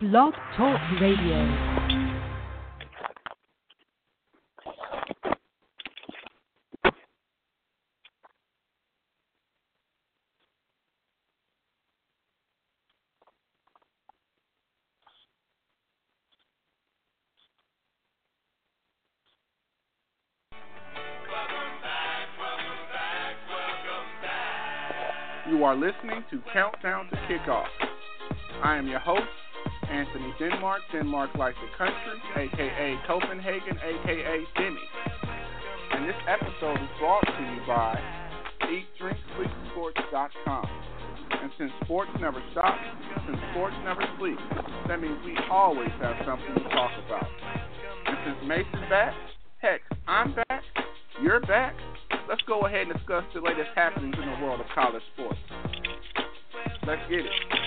Blog Talk Radio. You are listening to Countdown to Kickoff. I am your host, Anthony Denmark, Denmark Like the Country, aka Copenhagen, aka Denny. And this episode is brought to you by EatDrinkSleepSports.com. And since sports never stops, since sports never sleeps, that means we always have something to talk about. And since Mason's back, heck, I'm back, you're back, let's go ahead and discuss the latest happenings in the world of college sports. Let's get it.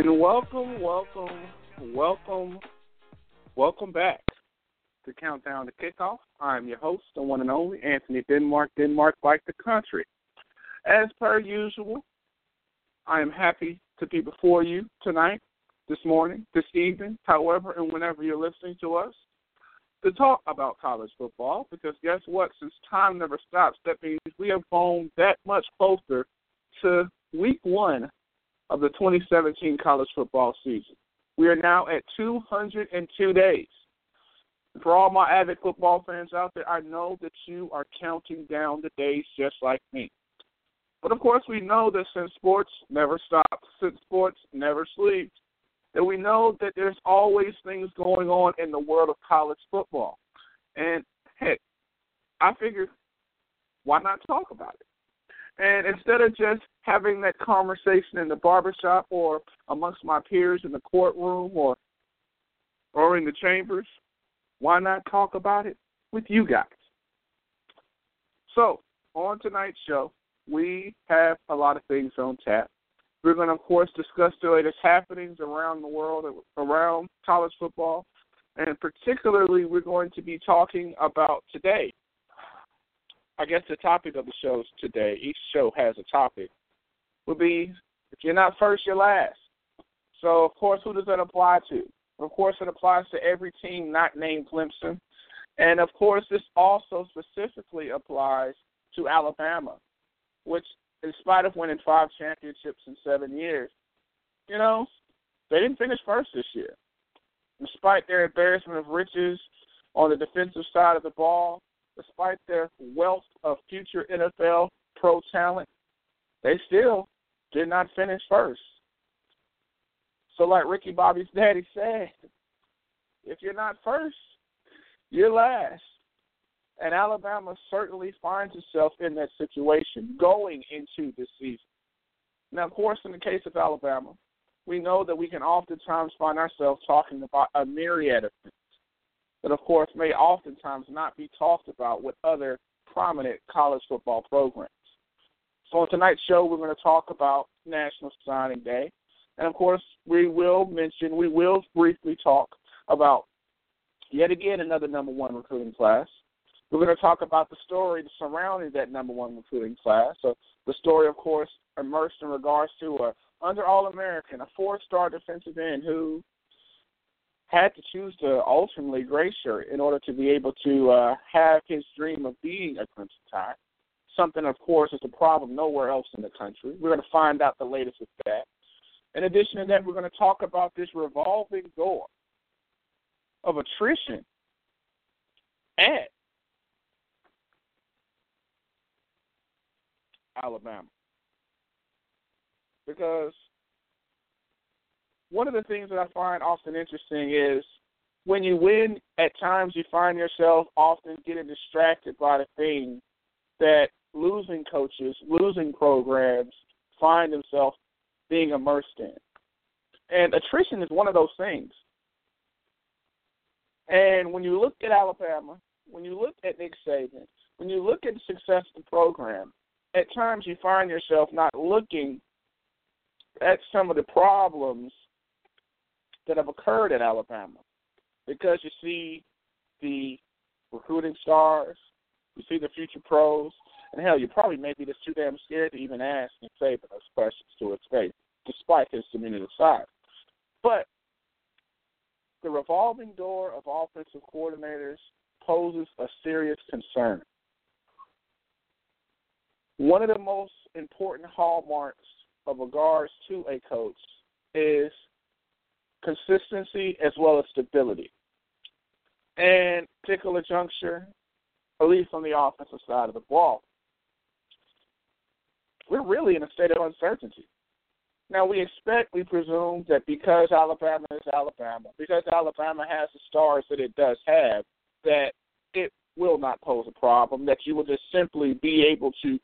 And welcome, welcome, welcome, welcome back to Countdown to Kickoff. I'm your host, the one and only Anthony Denmark, Denmark like the country. As per usual, I am happy to be before you tonight, this morning, this evening, however, and whenever you're listening to us, to talk about college football. Because guess what? Since time never stops, that means we have grown that much closer to week one of the 2017 college football season. We are now at 202 days. For all my avid football fans out there, I know that you are counting down the days just like me. But of course, we know that since sports never stops, since sports never sleeps, that we know that there's always things going on in the world of college football. And heck, I figured, why not talk about it? And instead of just having that conversation in the barbershop or amongst my peers in the courtroom or or in the chambers, why not talk about it with you guys? So, on tonight's show, we have a lot of things on tap. We're going to, of course, discuss the latest happenings around the world, around college football, and particularly, we're going to be talking about today. I guess the topic of the show today, each show has a topic, will be if you're not first, you're last. So, of course, who does that apply to? Of course, it applies to every team not named Clemson. And, of course, this also specifically applies to Alabama which, in spite of winning five championships in seven years, you know, they didn't finish first this year. Despite their embarrassment of riches on the defensive side of the ball, despite their wealth of future NFL pro talent, they still did not finish first. So, like Ricky Bobby's daddy said, if you're not first, you're last. And Alabama certainly finds itself in that situation going into this season. Now, of course, in the case of Alabama, we know that we can oftentimes find ourselves talking about a myriad of things that, of course, may oftentimes not be talked about with other prominent college football programs. So, on tonight's show, we're going to talk about National Signing Day. And, of course, we will mention, we will briefly talk about yet again another number one recruiting class. We're going to talk about the story surrounding that number one recruiting class. So the story, of course, immersed in regards to a under All American, a four-star defensive end who had to choose the ultimately gray shirt in order to be able to uh, have his dream of being a Crimson Tide. Something, of course, is a problem nowhere else in the country. We're going to find out the latest with that. In addition to that, we're going to talk about this revolving door of attrition at Alabama. Because one of the things that I find often interesting is when you win, at times you find yourself often getting distracted by the things that losing coaches, losing programs find themselves being immersed in. And attrition is one of those things. And when you look at Alabama, when you look at Nick Saban, when you look at the success of the program, at times you find yourself not looking at some of the problems that have occurred at Alabama because you see the recruiting stars. You see the future pros. And hell, you probably maybe just too damn scared to even ask and say those questions to his face, despite his diminutive size. But the revolving door of offensive coordinators poses a serious concern. One of the most important hallmarks of regards to a coach is consistency as well as stability. And particular juncture, at least on the offensive side of the ball, we're really in a state of uncertainty. Now we expect, we presume that because Alabama is Alabama, because Alabama has the stars that it does have, that it will not pose a problem, that you will just simply be able to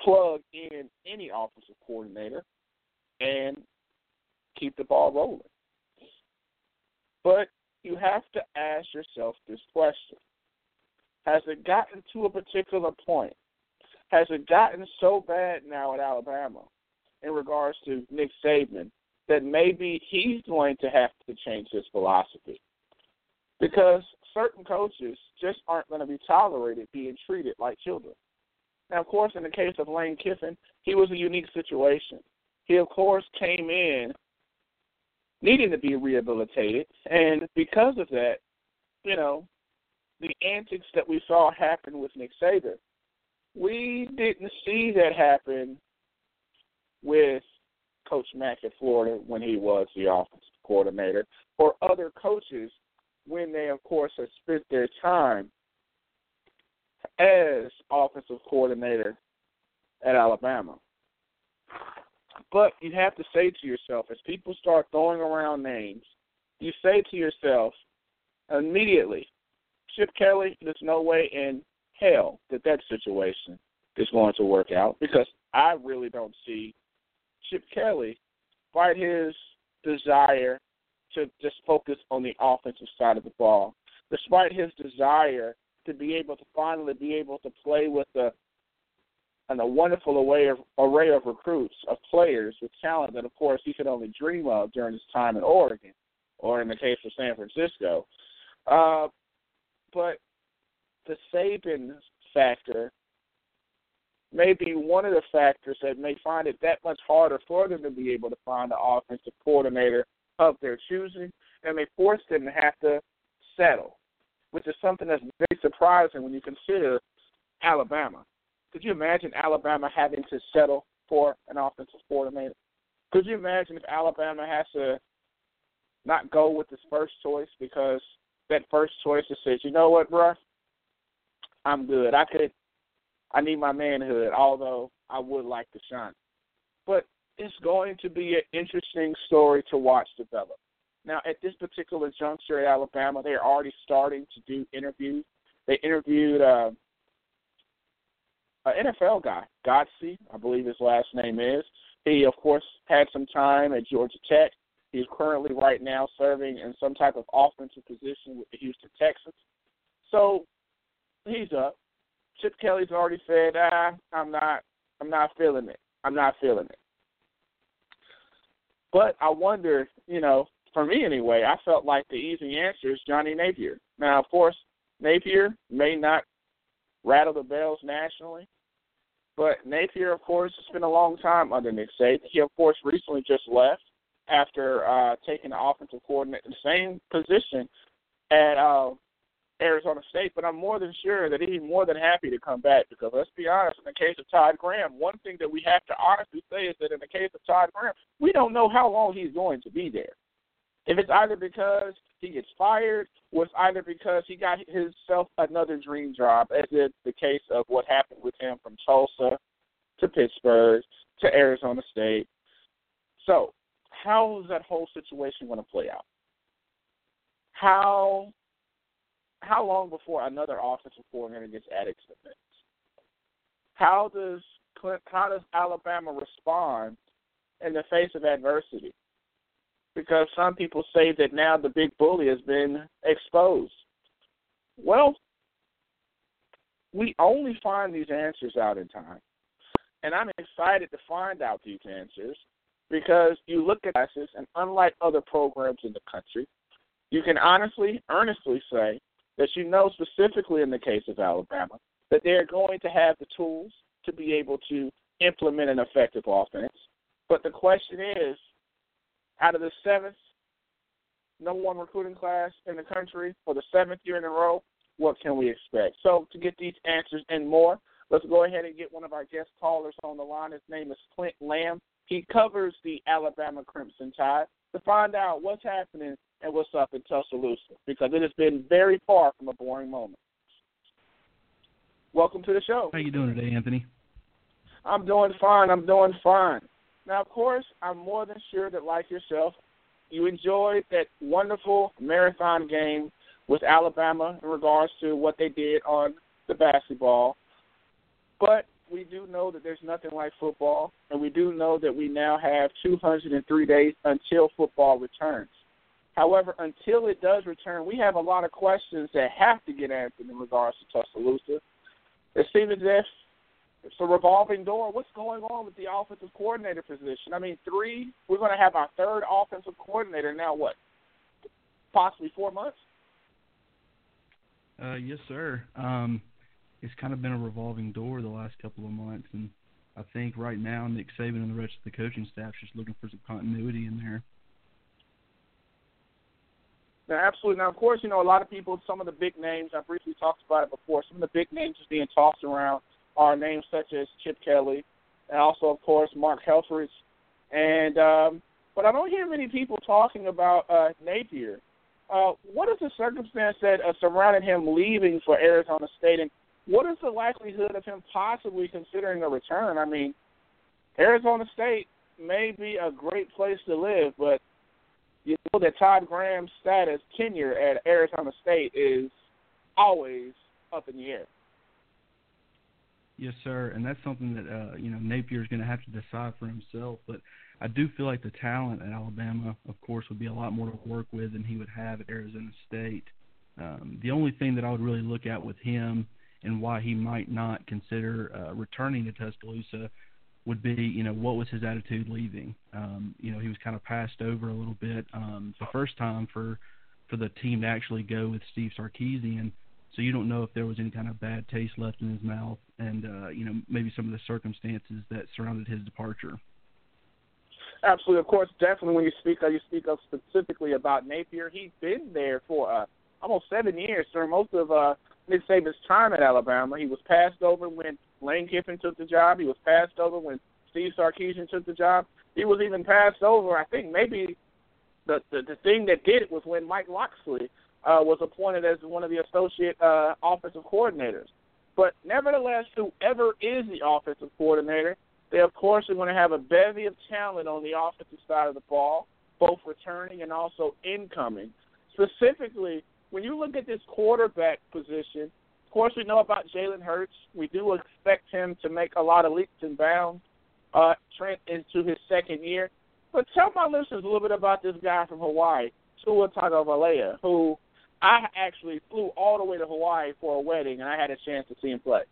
plug in any offensive coordinator and keep the ball rolling. But you have to ask yourself this question Has it gotten to a particular point? Has it gotten so bad now at Alabama in regards to Nick Saban that maybe he's going to have to change his philosophy? Because certain coaches just aren't going to be tolerated being treated like children. Now, of course, in the case of Lane Kiffin, he was a unique situation. He, of course, came in needing to be rehabilitated, and because of that, you know, the antics that we saw happen with Nick Saban, we didn't see that happen with Coach Mack at Florida when he was the offensive coordinator, or other coaches when they, of course, have spent their time as offensive coordinator at Alabama. But you have to say to yourself, as people start throwing around names, you say to yourself immediately, Chip Kelly, there's no way in hell that that situation is going to work out. Because I really don't see Chip Kelly fight his desire to just focus on the offensive side of the ball, despite his desire to be able to finally be able to play with a and a wonderful array of array of recruits of players with talent that of course he could only dream of during his time in Oregon or in the case of San Francisco. Uh, but the Saban factor may be one of the factors that may find it that much harder for them to be able to find an offensive coordinator of their choosing, and may force them to have to settle, which is something that's very surprising when you consider Alabama. Could you imagine Alabama having to settle for an offensive coordinator? Could you imagine if Alabama has to not go with his first choice because that first choice says, you know what, bruh, I'm good. I could, I need my manhood, although I would like to shine. But it's going to be an interesting story to watch develop. Now, at this particular juncture at Alabama, they're already starting to do interviews. They interviewed uh, an NFL guy, Godsey, I believe his last name is. He, of course, had some time at Georgia Tech. He's currently right now serving in some type of offensive position with the Houston Texans. So he's up. Chip Kelly's already said, ah, I'm not I'm not feeling it. I'm not feeling it. But I wonder, you know, for me anyway, I felt like the easy answer is Johnny Napier. Now, of course, Napier may not rattle the bells nationally. But Napier, of course, has been a long time under Nick Saban. He, of course, recently just left after uh, taking the offensive coordinator, the same position at uh, Arizona State. But I'm more than sure that he's more than happy to come back because let's be honest, in the case of Todd Graham, one thing that we have to honestly say is that in the case of Todd Graham, we don't know how long he's going to be there. If it's either because he gets fired or it's either because he got himself another dream job, as is the case of what happened with him from Tulsa to Pittsburgh to Arizona State. So, how is that whole situation going to play out? How how long before another offensive coordinator gets added to the mix? How does Clint, how does Alabama respond in the face of adversity? Because some people say that now the big bully has been exposed. Well, we only find these answers out in time. And I'm excited to find out these answers because you look at this, and unlike other programs in the country, you can honestly, earnestly say that you know specifically in the case of Alabama that they're going to have the tools to be able to implement an effective offense. But the question is, out of the seventh number one recruiting class in the country for the seventh year in a row, what can we expect? So to get these answers and more, let's go ahead and get one of our guest callers on the line. His name is Clint Lamb. He covers the Alabama Crimson Tide to find out what's happening and what's up in Tuscaloosa because it has been very far from a boring moment. Welcome to the show. How you doing today, Anthony? I'm doing fine. I'm doing fine. Now, of course, I'm more than sure that, like yourself, you enjoyed that wonderful marathon game with Alabama in regards to what they did on the basketball. But we do know that there's nothing like football, and we do know that we now have 203 days until football returns. However, until it does return, we have a lot of questions that have to get answered in regards to Tuscaloosa. It seems as if it's a revolving door. What's going on with the offensive coordinator position? I mean, three, we're going to have our third offensive coordinator now, what, possibly four months? Uh, yes, sir. Um, it's kind of been a revolving door the last couple of months, and I think right now Nick Saban and the rest of the coaching staff just looking for some continuity in there. Now, absolutely. Now, of course, you know a lot of people. Some of the big names I briefly talked about it before. Some of the big names just being tossed around are names such as Chip Kelly, and also, of course, Mark Helfrich. And um, but I don't hear many people talking about uh, Napier. Uh, what is the circumstance that uh, surrounded him leaving for Arizona State, and what is the likelihood of him possibly considering a return? I mean, Arizona State may be a great place to live, but you know that Todd Graham's status tenure at Arizona State is always up in the air. Yes, sir, and that's something that uh, you know Napier is going to have to decide for himself. But I do feel like the talent at Alabama, of course, would be a lot more to work with than he would have at Arizona State. Um, the only thing that I would really look at with him and why he might not consider uh, returning to Tuscaloosa would be, you know, what was his attitude leaving? Um, you know, he was kind of passed over a little bit um, the first time for for the team to actually go with Steve Sarkisian. So you don't know if there was any kind of bad taste left in his mouth, and uh, you know maybe some of the circumstances that surrounded his departure. Absolutely, of course, definitely. When you speak, you speak of specifically about Napier. He's been there for uh, almost seven years during most of uh, Nick Saban's time at Alabama. He was passed over when Lane Kiffin took the job. He was passed over when Steve Sarkisian took the job. He was even passed over. I think maybe the the, the thing that did it was when Mike Locksley uh, was appointed as one of the associate uh, offensive coordinators. But nevertheless, whoever is the offensive coordinator, they of course are going to have a bevy of talent on the offensive side of the ball, both returning and also incoming. Specifically, when you look at this quarterback position, of course we know about Jalen Hurts. We do expect him to make a lot of leaps and bounds uh, Trent into his second year. But tell my listeners a little bit about this guy from Hawaii, Tua Tagovailoa, who I actually flew all the way to Hawaii for a wedding, and I had a chance to see him play.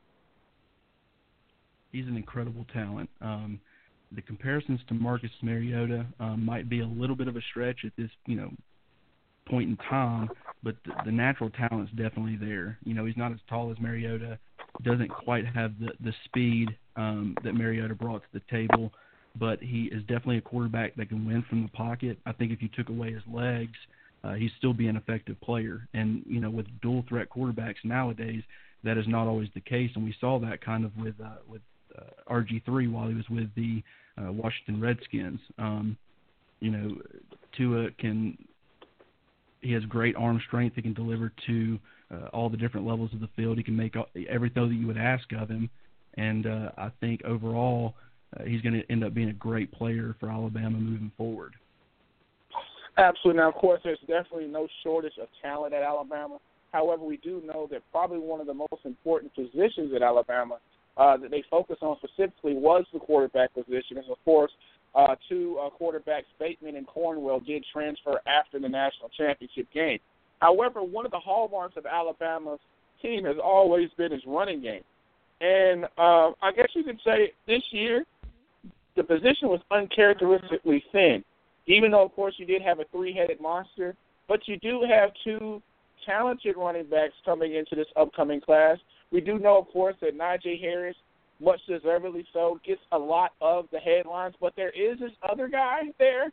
He's an incredible talent. Um, the comparisons to Marcus Mariota um, might be a little bit of a stretch at this, you know, point in time, but the, the natural talent's definitely there. You know, he's not as tall as Mariota, doesn't quite have the the speed um, that Mariota brought to the table, but he is definitely a quarterback that can win from the pocket. I think if you took away his legs, uh, he'd still be an effective player. And you know, with dual threat quarterbacks nowadays, that is not always the case, and we saw that kind of with uh, with uh, RG3 while he was with the uh, Washington Redskins. Um, you know, Tua can he has great arm strength. He can deliver to uh, all the different levels of the field. He can make every throw that you would ask of him, and uh, I think overall uh, he's going to end up being a great player for Alabama moving forward. Absolutely. Now, of course, there's definitely no shortage of talent at Alabama. However, we do know that probably one of the most important positions at Alabama uh, that they focus on specifically was the quarterback position. And of course, uh, two uh, quarterbacks, Bateman and Cornwell, did transfer after the national championship game. However, one of the hallmarks of Alabama's team has always been its running game. And uh, I guess you could say this year, the position was uncharacteristically thin. Even though, of course, you did have a three-headed monster, but you do have two talented running backs coming into this upcoming class. We do know, of course, that Najee Harris, much deservedly so, gets a lot of the headlines, but there is this other guy there.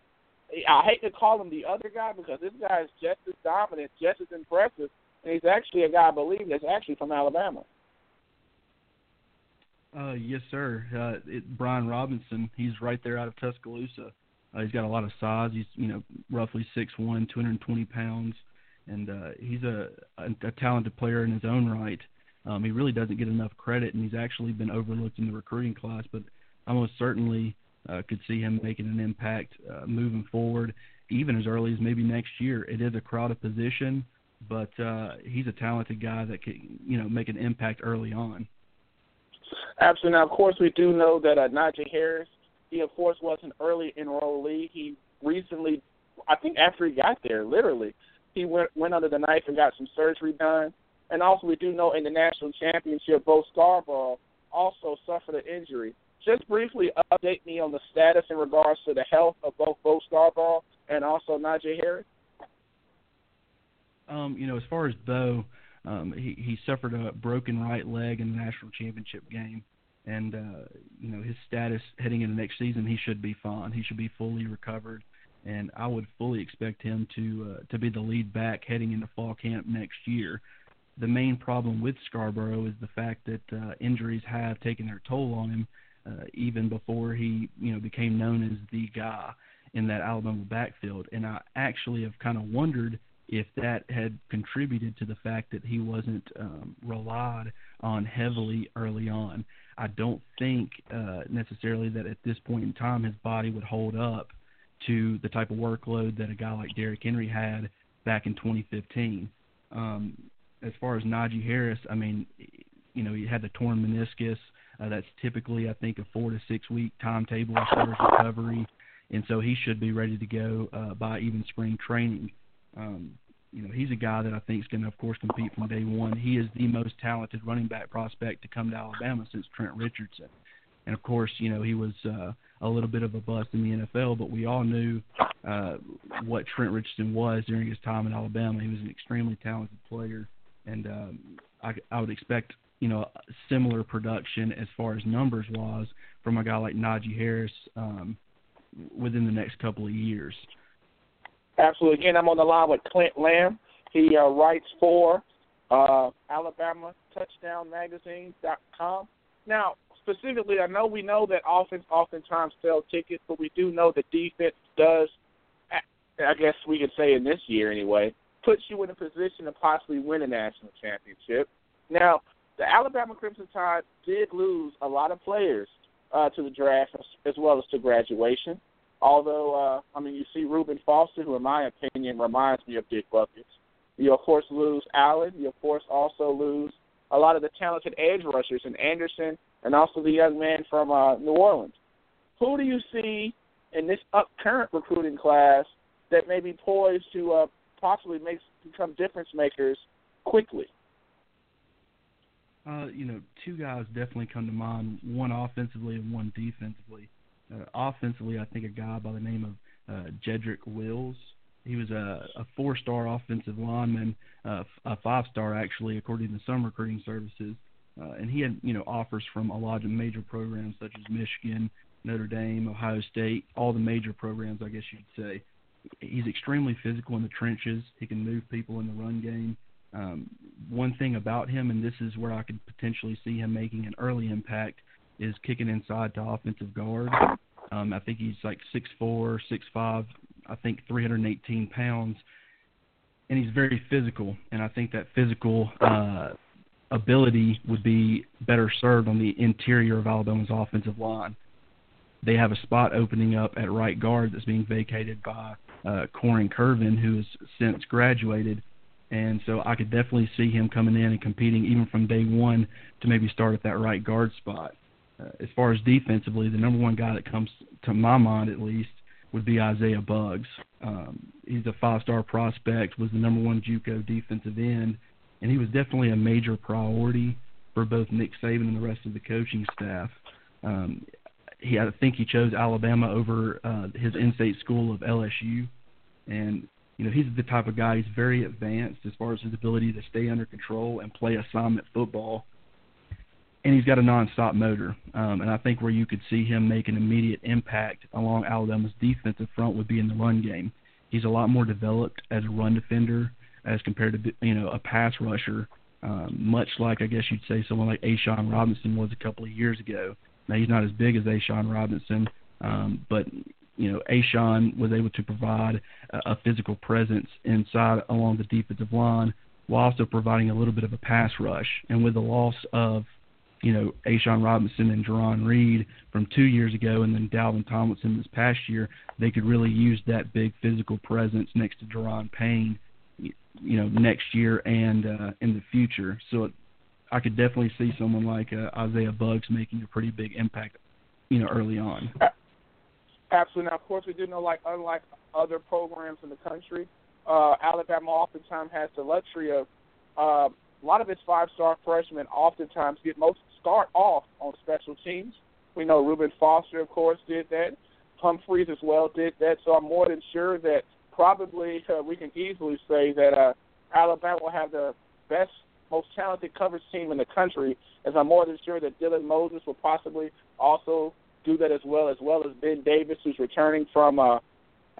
I hate to call him the other guy because this guy is just as dominant, just as impressive, and he's actually a guy I believe that's actually from Alabama. Uh, yes, sir. Uh, it, Brian Robinson. He's right there out of Tuscaloosa. Uh, he's got a lot of size. He's you know roughly six one, two hundred twenty pounds, and uh, he's a, a a talented player in his own right. Um, he really doesn't get enough credit, and he's actually been overlooked in the recruiting class. But I most certainly uh, could see him making an impact uh, moving forward, even as early as maybe next year. It is a crowded position, but uh, he's a talented guy that can you know make an impact early on. Absolutely. Now, of course, we do know that uh, Najee Harris, he of course was an early enrollee. He recently, I think after he got there, literally, he went went under the knife and got some surgery done. And also, we do know in the national championship, Bo Scarborough also suffered an injury. Just briefly update me on the status in regards to the health of both Bo Scarborough and also Najee Harris. Um, you know, as far as Bo, um, he he suffered a broken right leg in the national championship game, and uh, you know his status heading into next season, he should be fine. He should be fully recovered, and I would fully expect him to uh, to be the lead back heading into fall camp next year. The main problem with Scarborough is the fact that uh, injuries have taken their toll on him, uh, even before he you know became known as the guy in that Alabama backfield. And I actually have kind of wondered if that had contributed to the fact that he wasn't um, relied on heavily early on. I don't think uh, necessarily that at this point in time his body would hold up to the type of workload that a guy like Derrick Henry had back in 2015. Um, as far as Najee Harris, I mean, you know, he had the torn meniscus. Uh, that's typically, I think, a four to six week timetable as far as recovery, and so he should be ready to go uh, by even spring training. Um, you know, he's a guy that I think is going to, of course, compete from day one. He is the most talented running back prospect to come to Alabama since Trent Richardson. And of course, you know, he was uh, a little bit of a bust in the NFL, but we all knew uh, what Trent Richardson was during his time in Alabama. He was an extremely talented player, and um, I, I would expect, you know, similar production as far as numbers was from a guy like Najee Harris um, within the next couple of years. Absolutely. Again, I'm on the line with Clint Lamb. He uh, writes for uh, Alabama Touchdown Magazine.com. Now, specifically, I know we know that offense oftentimes sell tickets, but we do know that defense does, I guess we could say in this year anyway, puts you in a position to possibly win a national championship. Now, the Alabama Crimson Tide did lose a lot of players uh, to the draft as well as to graduation. Although, uh, I mean, you see Reuben Foster, who, in my opinion, reminds me of Dick Butkus. You, of course, lose Allen. You, of course, also lose a lot of the talented edge rushers in Anderson and also the young man from uh, New Orleans. Who do you see in this up current recruiting class that may be poised to uh, possibly make become difference makers quickly? Uh, you know, two guys definitely come to mind. One offensively and one defensively. Uh, offensively, I think a guy by the name of uh, Jedrick Wills. He was a, a four-star offensive lineman, uh, a five-star actually, according to some recruiting services. Uh, and he had, you know, offers from a lot of major programs such as Michigan, Notre Dame, Ohio State, all the major programs, I guess you'd say. He's extremely physical in the trenches. He can move people in the run game. Um, one thing about him, and this is where I could potentially see him making an early impact, is kicking inside to offensive guard. Um, I think he's like six four, six five. I think 318 pounds, and he's very physical. And I think that physical uh, ability would be better served on the interior of Alabama's offensive line. They have a spot opening up at right guard that's being vacated by uh, Corin Curvin, who has since graduated. And so I could definitely see him coming in and competing even from day one to maybe start at that right guard spot uh, as far as defensively, the number one guy that comes to my mind at least would be Isaiah Buggs. Um, he's a five-star prospect, was the number one JUCO defensive end, and he was definitely a major priority for both Nick Saban and the rest of the coaching staff. Um, he, I think he chose Alabama over uh, his in-state school of LSU, and you know, he's the type of guy who's very advanced as far as his ability to stay under control and play assignment football. And he's got a nonstop motor. Um, and I think where you could see him make an immediate impact along Alabama's defensive front would be in the run game. He's a lot more developed as a run defender as compared to you know a pass rusher. Um, much like I guess you'd say someone like A'Shawn Robinson was a couple of years ago. Now he's not as big as A'Shawn Robinson, um, but you know, A'Shawn was able to provide a, a physical presence inside along the defensive line while also providing a little bit of a pass rush. And with the loss of, you know, A'Shawn Robinson and Jarran Reed from two years ago and then Dalvin Tomlinson this past year, they could really use that big physical presence next to Daron Payne, you know, next year and uh, in the future. So it, I could definitely see someone like uh, Isaiah Buggs making a pretty big impact, you know, early on. Absolutely. Now, of course, we do know, like unlike other programs in the country, uh, Alabama oftentimes has the luxury of uh, a lot of its five-star freshmen oftentimes get most start off on special teams. We know Reuben Foster, of course, did that. Humphreys as well did that. So I'm more than sure that probably uh, we can easily say that uh, Alabama will have the best, most talented coverage team in the country. As I'm more than sure that Dylan Moses will possibly also do that as well, as well as Ben Davis, who's returning from uh,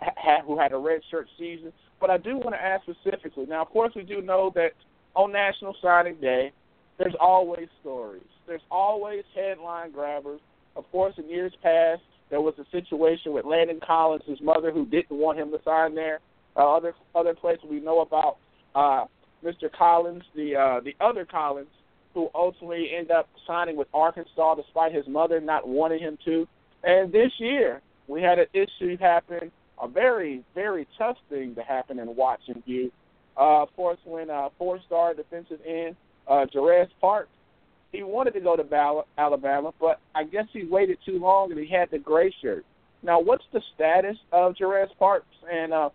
ha- who had a red shirt season. But I do want to ask specifically. Now, of course, we do know that on National Signing Day, there's always stories. There's always headline grabbers. Of course, in years past, there was a situation with Landon Collins, his mother, who didn't want him to sign there. Uh, other other places we know about uh, Mr. Collins, the uh, the other Collins, who ultimately ended up signing with Arkansas despite his mother not wanting him to. And this year, we had an issue happen, a very, very tough thing to happen in View. Uh, of course, when uh, four-star defensive end uh, Jarez Park, he wanted to go to Alabama, but I guess he waited too long and he had the gray shirt. Now, what's the status of Jarez Parks, and uh,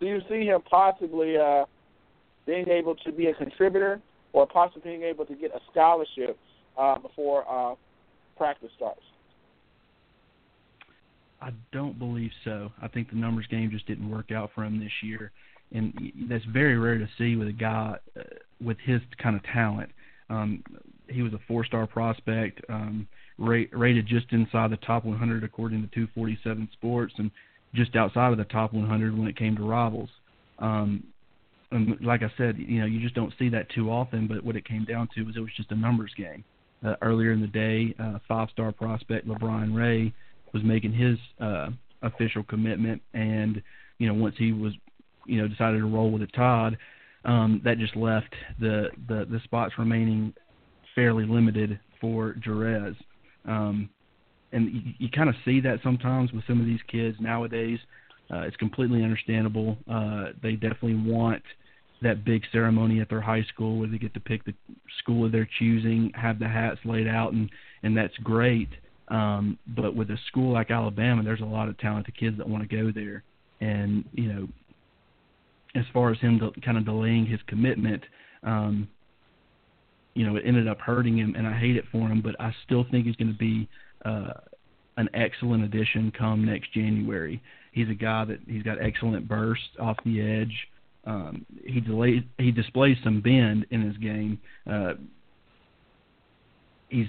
do you see him possibly uh, being able to be a contributor or possibly being able to get a scholarship uh, before uh, practice starts? I don't believe so. I think the numbers game just didn't work out for him this year, and that's very rare to see with a guy uh, with his kind of talent. Um, he was a four-star prospect, um, rate, rated just inside the top 100 according to 247 Sports, and just outside of the top 100 when it came to rivals. Um, and like I said, you know, you just don't see that too often. But what it came down to was it was just a numbers game. Uh, earlier in the day, uh, five-star prospect LaBryan Ray was making his uh, official commitment, and you know, once he was, you know, decided to roll with the Tide, um, that just left the, the the spots remaining fairly limited for Jarez. Um, and you, you kind of see that sometimes with some of these kids nowadays. Uh, it's completely understandable. Uh, they definitely want that big ceremony at their high school where they get to pick the school of their choosing, have the hats laid out, and and that's great. Um, but with a school like Alabama, there's a lot of talented kids that want to go there, and you know, as far as him de- kind of delaying his commitment, um, you know, it ended up hurting him, and I hate it for him. But I still think he's going to be uh, an excellent addition come next January. He's a guy that he's got excellent burst off the edge. Um, he delayed, he displays some bend in his game. Uh, he's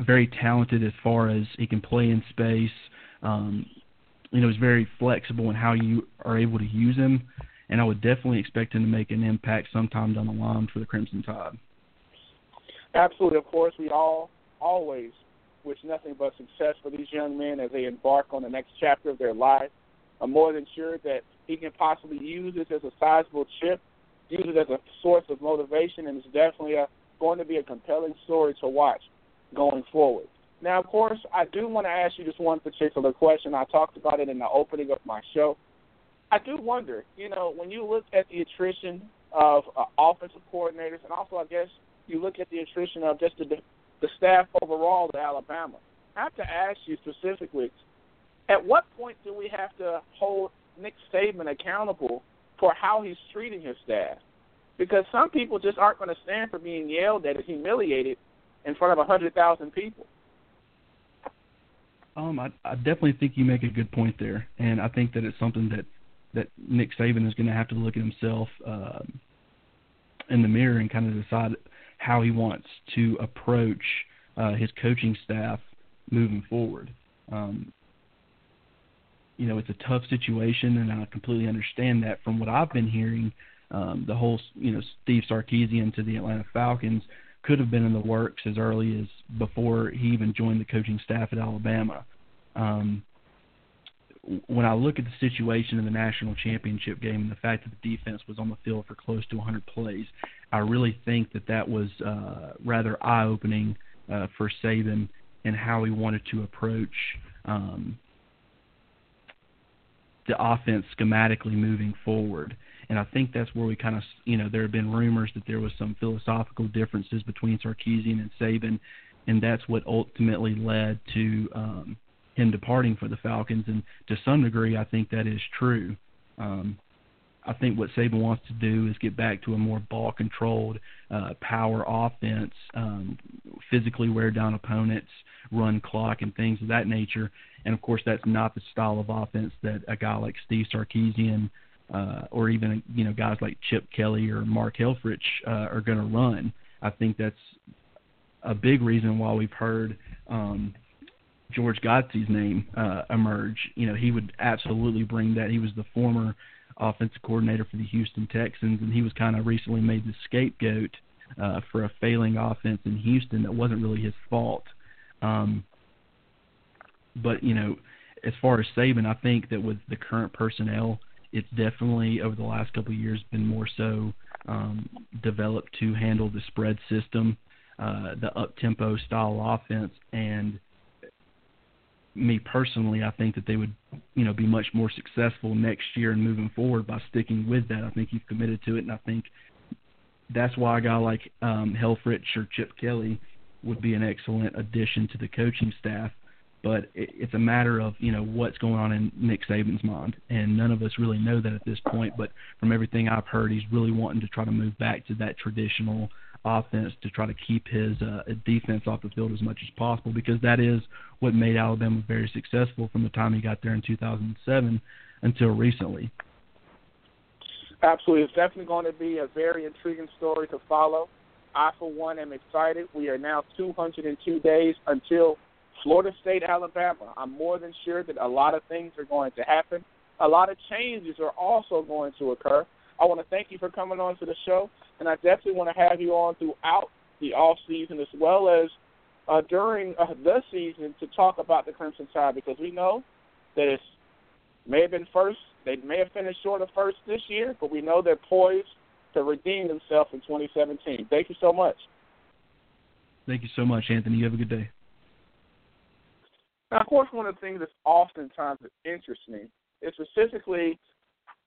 very talented as far as he can play in space. Um, you know, he's very flexible in how you are able to use him, and I would definitely expect him to make an impact sometime down the line for the Crimson Tide. Absolutely, of course, we all always wish nothing but success for these young men as they embark on the next chapter of their life. I'm more than sure that he can possibly use this as a sizable chip, use it as a source of motivation, and it's definitely a, going to be a compelling story to watch going forward. Now, of course, I do want to ask you just one particular question. I talked about it in the opening of my show. I do wonder, you know, when you look at the attrition of uh, offensive coordinators, and also, I guess, you look at the attrition of just the, the staff overall at Alabama, I have to ask you specifically at what point do we have to hold Nick Saban accountable for how he's treating his staff? Because some people just aren't going to stand for being yelled at and humiliated in front of a hundred thousand people. Um, I, I definitely think you make a good point there, and I think that it's something that that Nick Saban is going to have to look at himself um, in the mirror and kind of decide how he wants to approach uh, his coaching staff moving forward. Um, you know, it's a tough situation, and I completely understand that. From what I've been hearing, um, the whole, you know, Steve Sarkisian to the Atlanta Falcons could have been in the works as early as before he even joined the coaching staff at Alabama. Um, when I look at the situation in the national championship game and the fact that the defense was on the field for close to 100 plays, I really think that that was uh, rather eye-opening uh, for Saban and how he wanted to approach um, the offense schematically moving forward. And I think that's where we kind of, you know, there have been rumors that there was some philosophical differences between Sarkisian and Saban, and that's what ultimately led to um, him departing for the Falcons. And to some degree, I think that is true. Um, I think what Saban wants to do is get back to a more ball controlled uh, power offense, um, physically wear down opponents, run clock, and things of that nature. And of course, that's not the style of offense that a guy like Steve Sarkisian uh, or even you know guys like Chip Kelly or Mark Helfrich uh, are going to run. I think that's a big reason why we've heard um, George Godsey's name uh, emerge. You know, he would absolutely bring that. He was the former offensive coordinator for the Houston Texans, and he was kind of recently made the scapegoat uh, for a failing offense in Houston that wasn't really his fault. Um, but you know, as far as Saban, I think that with the current personnel, it's definitely over the last couple of years been more so um, developed to handle the spread system, uh, the up tempo style offense, and me personally, I think that they would, you know, be much more successful next year and moving forward by sticking with that. I think you've committed to it, and I think that's why a guy like um, Helfrich or Chip Kelly would be an excellent addition to the coaching staff. But it, it's a matter of you know what's going on in Nick Saban's mind, and none of us really know that at this point. But from everything I've heard, he's really wanting to try to move back to that traditional offense to try to keep his uh, defense off the field as much as possible because that is what made Alabama very successful from the time he got there in 2007 until recently. Absolutely. It's definitely going to be a very intriguing story to follow. I, for one, am excited. We are now 202 days until Florida State, Alabama. I'm more than sure that a lot of things are going to happen. A lot of changes are also going to occur. I want to thank you for coming on to the show, and I definitely want to have you on throughout the off season as well as uh, during uh, the season to talk about the Crimson Tide because we know that it may have been first, they may have finished short of first this year, but we know they're poised to redeem themselves in 2017. Thank you so much. Thank you so much, Anthony. You have a good day. Now, of course, one of the things that's oftentimes interesting is specifically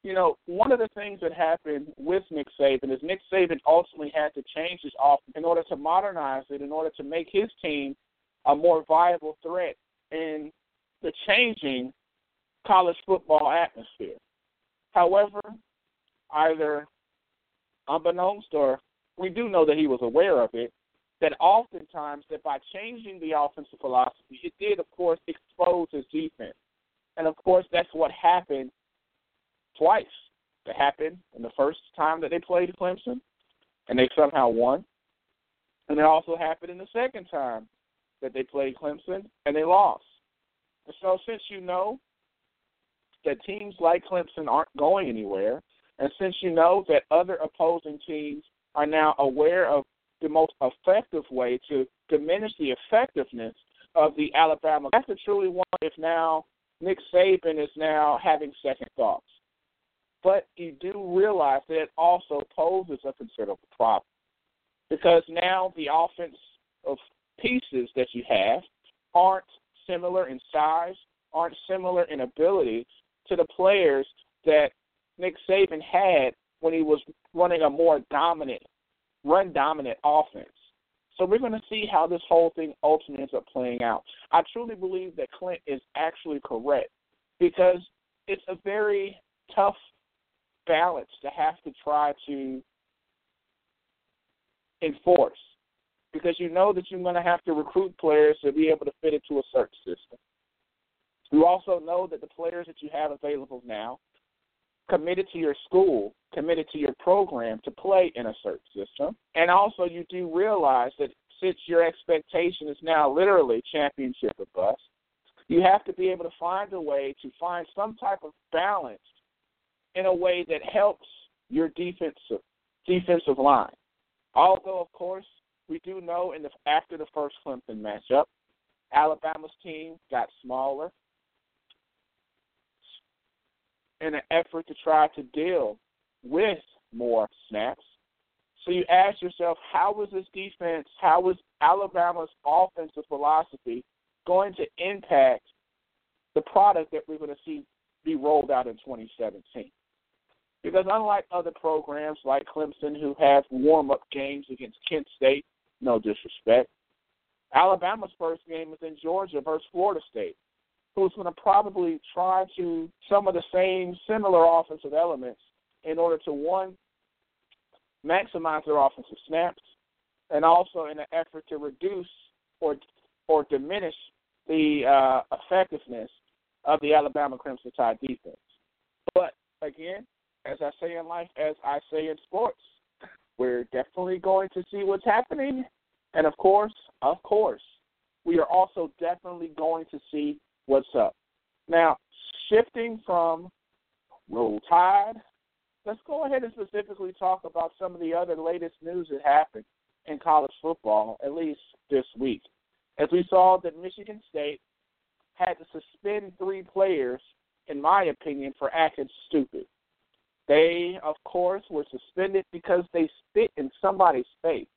you know, one of the things that happened with Nick Saban is Nick Saban ultimately had to change his offense in order to modernize it, in order to make his team a more viable threat in the changing college football atmosphere. However, either unbeknownst or we do know that he was aware of it, that oftentimes that by changing the offensive philosophy, it did, of course, expose his defense. And of course, that's what happened twice. It happened in the first time that they played Clemson, and they somehow won. And it also happened in the second time that they played Clemson, and they lost. And so, since you know that teams like Clemson aren't going anywhere, and since you know that other opposing teams are now aware of the most effective way to diminish the effectiveness of the Alabama, that's a truly one if now Nick Saban is now having second thoughts. But you do realize that it also poses a considerable problem because now the offense of pieces that you have aren't similar in size, aren't similar in ability to the players that Nick Saban had when he was running a more dominant, run dominant offense. So we're going to see how this whole thing ultimately ends up playing out. I truly believe that Clint is actually correct because it's a very tough balance to have to try to enforce because you know that you're going to have to recruit players to be able to fit into a certain system. You also know that the players that you have available now committed to your school, committed to your program to play in a certain system. And also, you do realize that since your expectation is now literally championship or bust, you have to be able to find a way to find some type of balance in a way that helps your defensive defensive line. Although, of course, we do know in the after the first Clemson matchup, Alabama's team got smaller in an effort to try to deal with more snaps. So you ask yourself, how was this defense, how was Alabama's offensive philosophy going to impact the product that we're going to see be rolled out in 2017? Because unlike other programs like Clemson who have warm up games against Kent State, no disrespect, Alabama's first game is in Georgia versus Florida State, who's going to probably try to some of the same similar offensive elements in order to one maximize their offensive snaps, and also in an effort to reduce or or diminish the uh, effectiveness of the Alabama Crimson Tide defense. But again, as I say in life, as I say in sports, we're definitely going to see what's happening, and of course, of course, we are also definitely going to see what's up. Now, shifting from Roll Tide let's go ahead and specifically talk about some of the other latest news that happened in college football, at least this week. As we saw that Michigan State had to suspend three players, in my opinion, for acting stupid. They, of course, were suspended because they spit in somebody's face,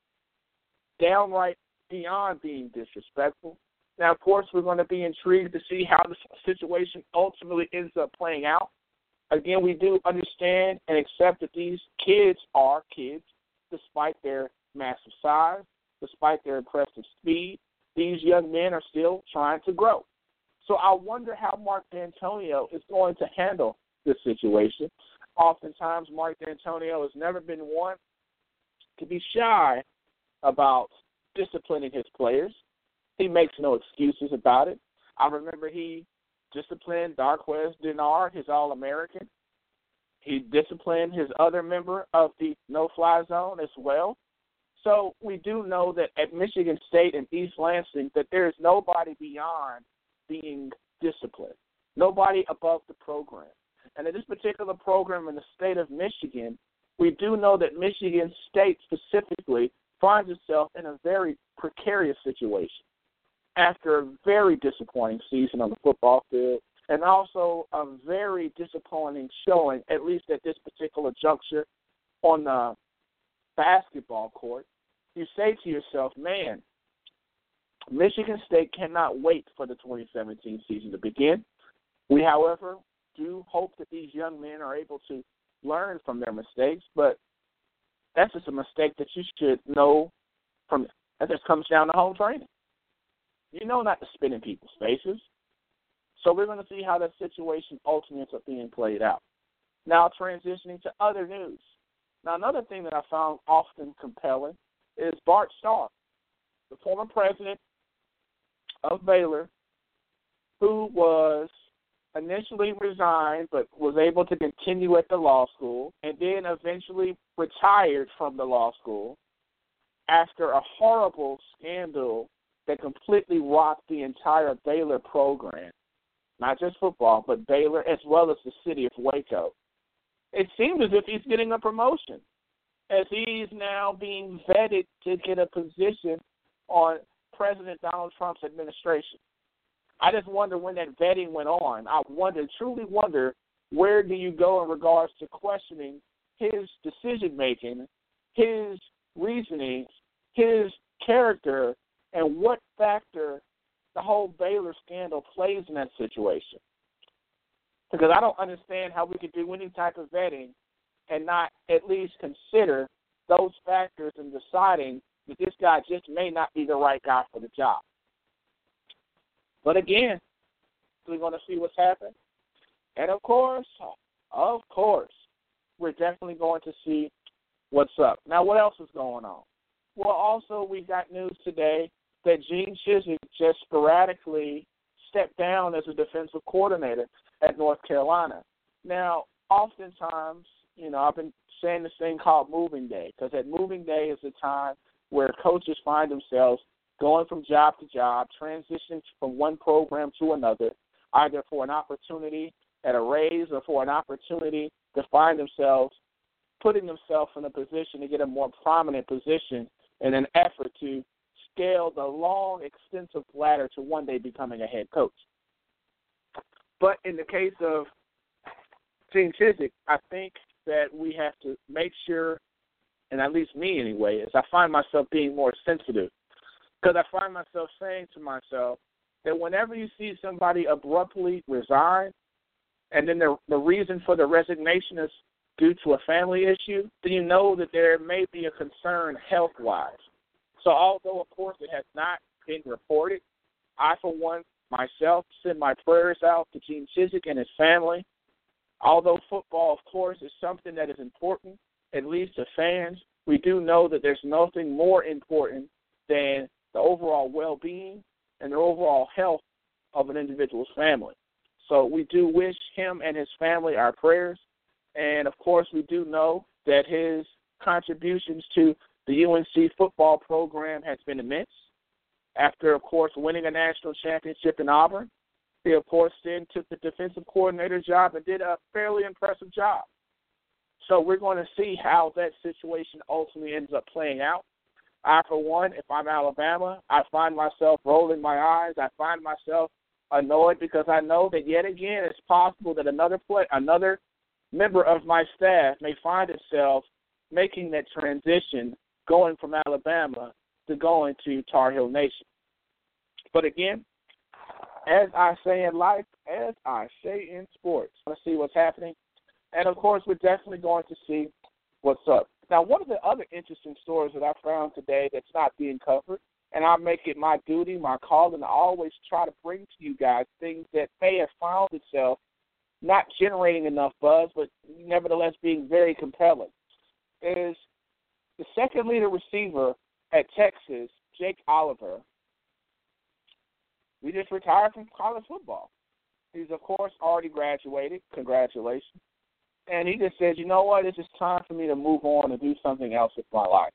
downright beyond being disrespectful. Now, of course, we're going to be intrigued to see how the situation ultimately ends up playing out again, we do understand and accept that these kids are kids, despite their massive size, despite their impressive speed. These young men are still trying to grow. So I wonder how Mark Dantonio is going to handle this situation. Oftentimes, Mark Dantonio has never been one to be shy about disciplining his players. He makes no excuses about it. I remember he disciplined Darqueze Dennard, his All American. He disciplined his other member of the no fly zone as well. So we do know that at Michigan State and East Lansing that there is nobody beyond being disciplined. Nobody above the program. And in this particular program in the state of Michigan, we do know that Michigan State specifically finds itself in a very precarious situation after a very disappointing season on the football field and also a very disappointing showing, at least at this particular juncture, on the basketball court, you say to yourself, man, Michigan State cannot wait for the 2017 season to begin. We, however, do hope that these young men are able to learn from their mistakes, but that's just a mistake that you should know from that just comes down to home training. You know not to spit in people's faces. So we're going to see how that situation ultimately ends up being played out. Now, transitioning to other news. Now, another thing that I found often compelling is Bart Starr, the former president of Baylor, who was initially resigned but was able to continue at the law school and then eventually retired from the law school after a horrible scandal that completely rocked the entire Baylor program, not just football, but Baylor as well as the city of Waco. It seems as if he's getting a promotion, as he's now being vetted to get a position on President Donald Trump's administration. I just wonder when that vetting went on. I wonder, truly wonder, where do you go in regards to questioning his decision making, his reasoning, his character, and what factor the whole Baylor scandal plays in that situation. Because I don't understand how we could do any type of vetting and not at least consider those factors in deciding that this guy just may not be the right guy for the job. But again, we're going to see what's happening. And of course, of course, we're definitely going to see what's up. Now, what else is going on? Well, also, we got news today that Gene Chizik just sporadically stepped down as a defensive coordinator at North Carolina. Now, oftentimes, you know, I've been saying this thing called moving day because at moving day is a time where coaches find themselves going from job to job, transitioning from one program to another, either for an opportunity at a raise or for an opportunity to find themselves putting themselves in a position to get a more prominent position in an effort to scale the long, extensive ladder to one day becoming a head coach. But in the case of Gene Chizik, I think that we have to make sure, and at least me anyway, is I find myself being more sensitive because I find myself saying to myself that whenever you see somebody abruptly resign, and then the the reason for the resignation is due to a family issue, then you know that there may be a concern health wise. So although of course it has not been reported, I for one myself send my prayers out to Gene Chizik and his family. Although football of course is something that is important, at least to fans, we do know that there's nothing more important than the overall well being and the overall health of an individual's family. So we do wish him and his family our prayers. And of course, we do know that his contributions to the UNC football program has been immense. After, of course, winning a national championship in Auburn, he, of course, then took the defensive coordinator job and did a fairly impressive job. So we're going to see how that situation ultimately ends up playing out. I, for one, if I'm Alabama, I find myself rolling my eyes. I find myself annoyed because I know that yet again it's possible that another play, another member of my staff may find itself making that transition, going from Alabama to going to Tar Heel Nation. But again, as I say in life, as I say in sports, let's see what's happening. And of course, we're definitely going to see what's up. Now, one of the other interesting stories that I found today that's not being covered, and I make it my duty, my calling to always try to bring to you guys things that may have found itself not generating enough buzz, but nevertheless being very compelling, is the second leader receiver at Texas, Jake Oliver. We just retired from college football. He's, of course, already graduated. Congratulations. And he just said, you know what? It's just time for me to move on and do something else with my life.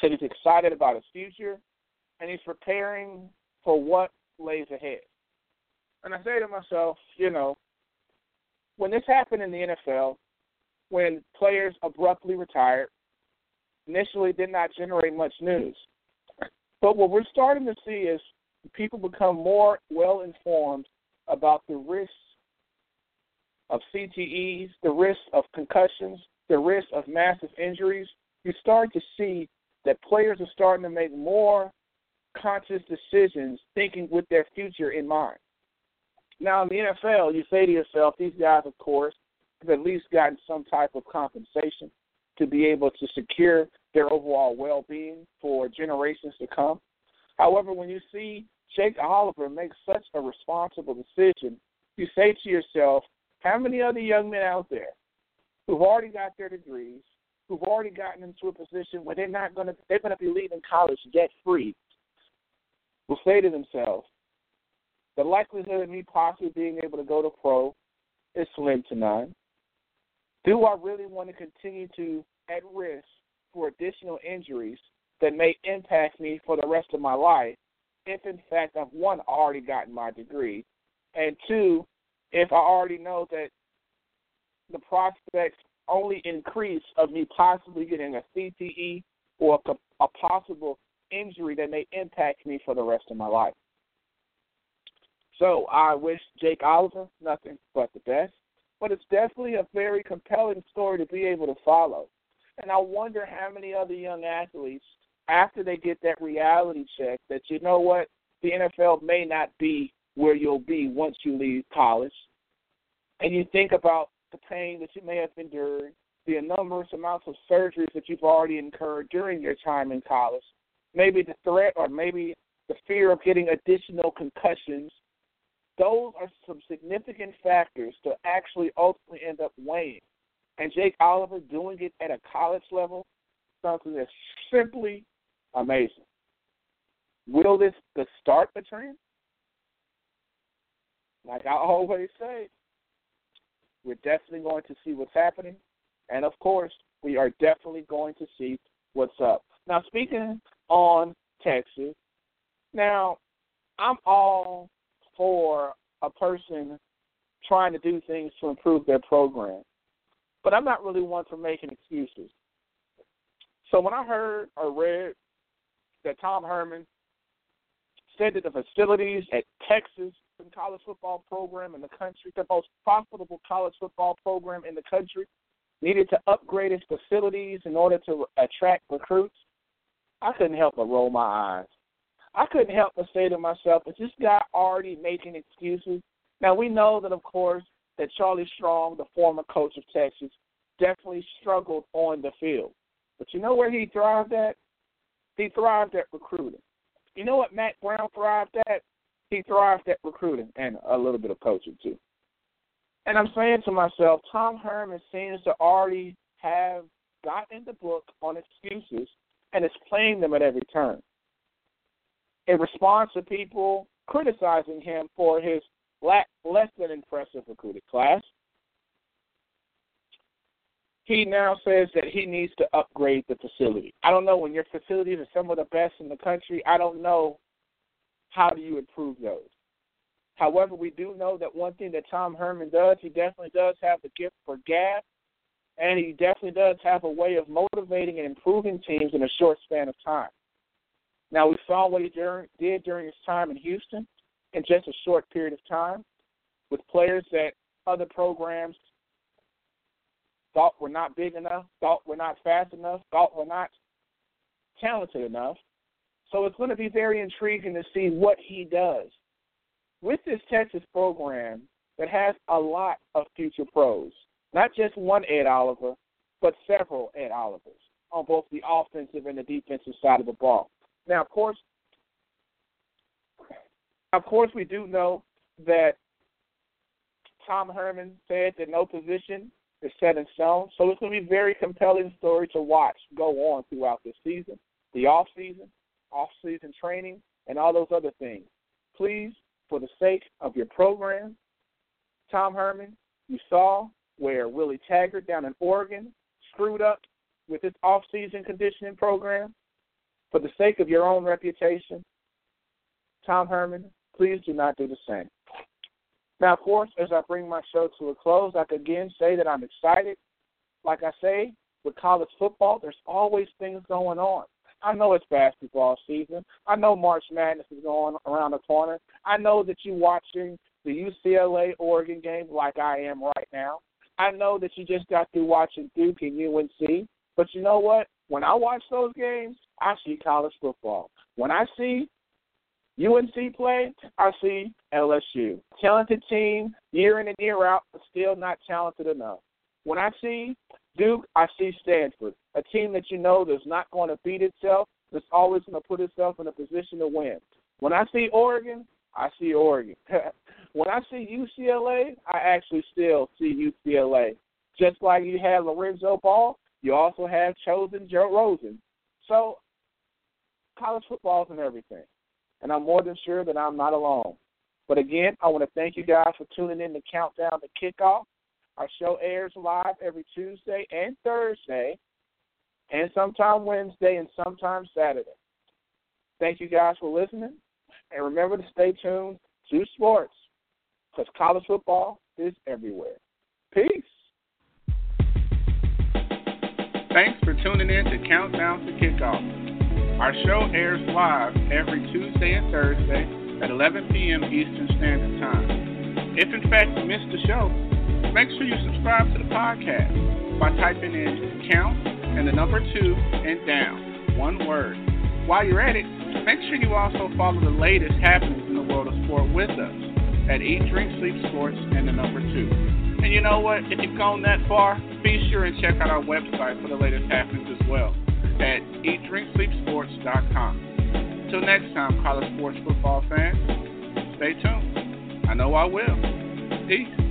Said he's excited about his future, and he's preparing for what lays ahead. And I say to myself, you know, when this happened in the NFL, when players abruptly retired, initially did not generate much news. But what we're starting to see is people become more well informed about the risks of CTEs, the risk of concussions, the risk of massive injuries, you start to see that players are starting to make more conscious decisions thinking with their future in mind. Now, in the NFL, you say to yourself, these guys, of course, have at least gotten some type of compensation to be able to secure their overall well being for generations to come. However, when you see Jake Oliver make such a responsible decision, you say to yourself, how many other young men out there who've already got their degrees, who've already gotten into a position where they're not to they're going to be leaving college debt free, will say to themselves, the likelihood of me possibly being able to go to pro is slim to none. Do I really want to continue to at risk for additional injuries that may impact me for the rest of my life if in fact I've one already gotten my degree and two if I already know that the prospects only increase of me possibly getting a CTE or a, a possible injury that may impact me for the rest of my life. So I wish Jake Oliver nothing but the best, but it's definitely a very compelling story to be able to follow. And I wonder how many other young athletes, after they get that reality check, that you know what, the NFL may not be where you'll be once you leave college. And you think about the pain that you may have endured, the enormous amounts of surgeries that you've already incurred during your time in college, maybe the threat or maybe the fear of getting additional concussions. Those are some significant factors to actually ultimately end up weighing. And Jake Oliver doing it at a college level, something that's simply amazing. Will this the start the trend? Like I always say, We're definitely going to see what's happening. And of course, we are definitely going to see what's up. Now, speaking on Texas, now I'm all for a person trying to do things to improve their program, but I'm not really one for making excuses. So when I heard or read that Tom Herman said that the facilities at Texas college football program in the country, the most profitable college football program in the country, needed to upgrade its facilities in order to attract recruits, I couldn't help but roll my eyes. I couldn't help but say to myself, is this guy already making excuses? Now we know that of course that Charlie Strong, the former coach of Texas, definitely struggled on the field. But you know where he thrived at? He thrived at recruiting. You know what Mack Brown thrived at? He thrived at recruiting and a little bit of coaching too. And I'm saying to myself, Tom Herman seems to already have gotten the book on excuses and is playing them at every turn. In response to people criticizing him for his less than impressive recruited class, he now says that he needs to upgrade the facility. I don't know when your facilities are some of the best in the country. I don't know how do you improve those. However, we do know that one thing that Tom Herman does, he definitely does have the gift for gab, and he definitely does have a way of motivating and improving teams in a short span of time. Now, we saw what he did during his time in Houston in just a short period of time with players that other programs thought were not big enough, thought were not fast enough, thought were not talented enough. So it's going to be very intriguing to see what he does with this Texas program that has a lot of future pros. Not just one Ed Oliver, but several Ed Olivers on both the offensive and the defensive side of the ball. Now, of course, of course, we do know that Tom Herman said that no position is set in stone. So it's going to be a very compelling story to watch go on throughout this season, the off season, off season training, and all those other things. Please, for the sake of your program, Tom Herman, you saw where Willie Taggart down in Oregon screwed up with his off season conditioning program. For the sake of your own reputation, Tom Herman, please do not do the same. Now, of course, as I bring my show to a close, I can again say that I'm excited. Like I say, with college football, there's always things going on. I know it's basketball season. I know March Madness is going around the corner. I know that you're watching the UCLA Oregon game like I am right now. I know that you just got through watching Duke and UNC. But you know what? When I watch those games, I see college football. When I see UNC play, I see LSU. Talented team, year in and year out, but still not talented enough. When I see Duke, I see Stanford, a team that you know is not going to beat itself, that's always going to put itself in a position to win. When I see Oregon, I see Oregon. when I see UCLA, I actually still see UCLA. Just like you have Lonzo Ball, you also have chosen Joe Rosen. So college football is and everything and I'm more than sure that I'm not alone. But again, I want to thank you guys for tuning in to Countdown to Kickoff. Our show airs live every Tuesday and Thursday, and sometime Wednesday and sometimes Saturday. Thank you guys for listening, and remember to stay tuned to sports because college football is everywhere. Peace. Thanks for tuning in to Countdown to Kickoff. Our show airs live every Tuesday and Thursday at 11 p.m. Eastern Standard Time. If in fact you missed the show, make sure you subscribe to the podcast by typing in count and the number two and down, one word. While you're at it, make sure you also follow the latest happenings in the world of sport with us at Eat, Drink, Sleep Sports and the number two. And you know what? If you've gone that far, be sure and check out our website for the latest happenings as well at eatdrinksleepsports.com. Until next time, college sports football fans, stay tuned. I know I will. Peace.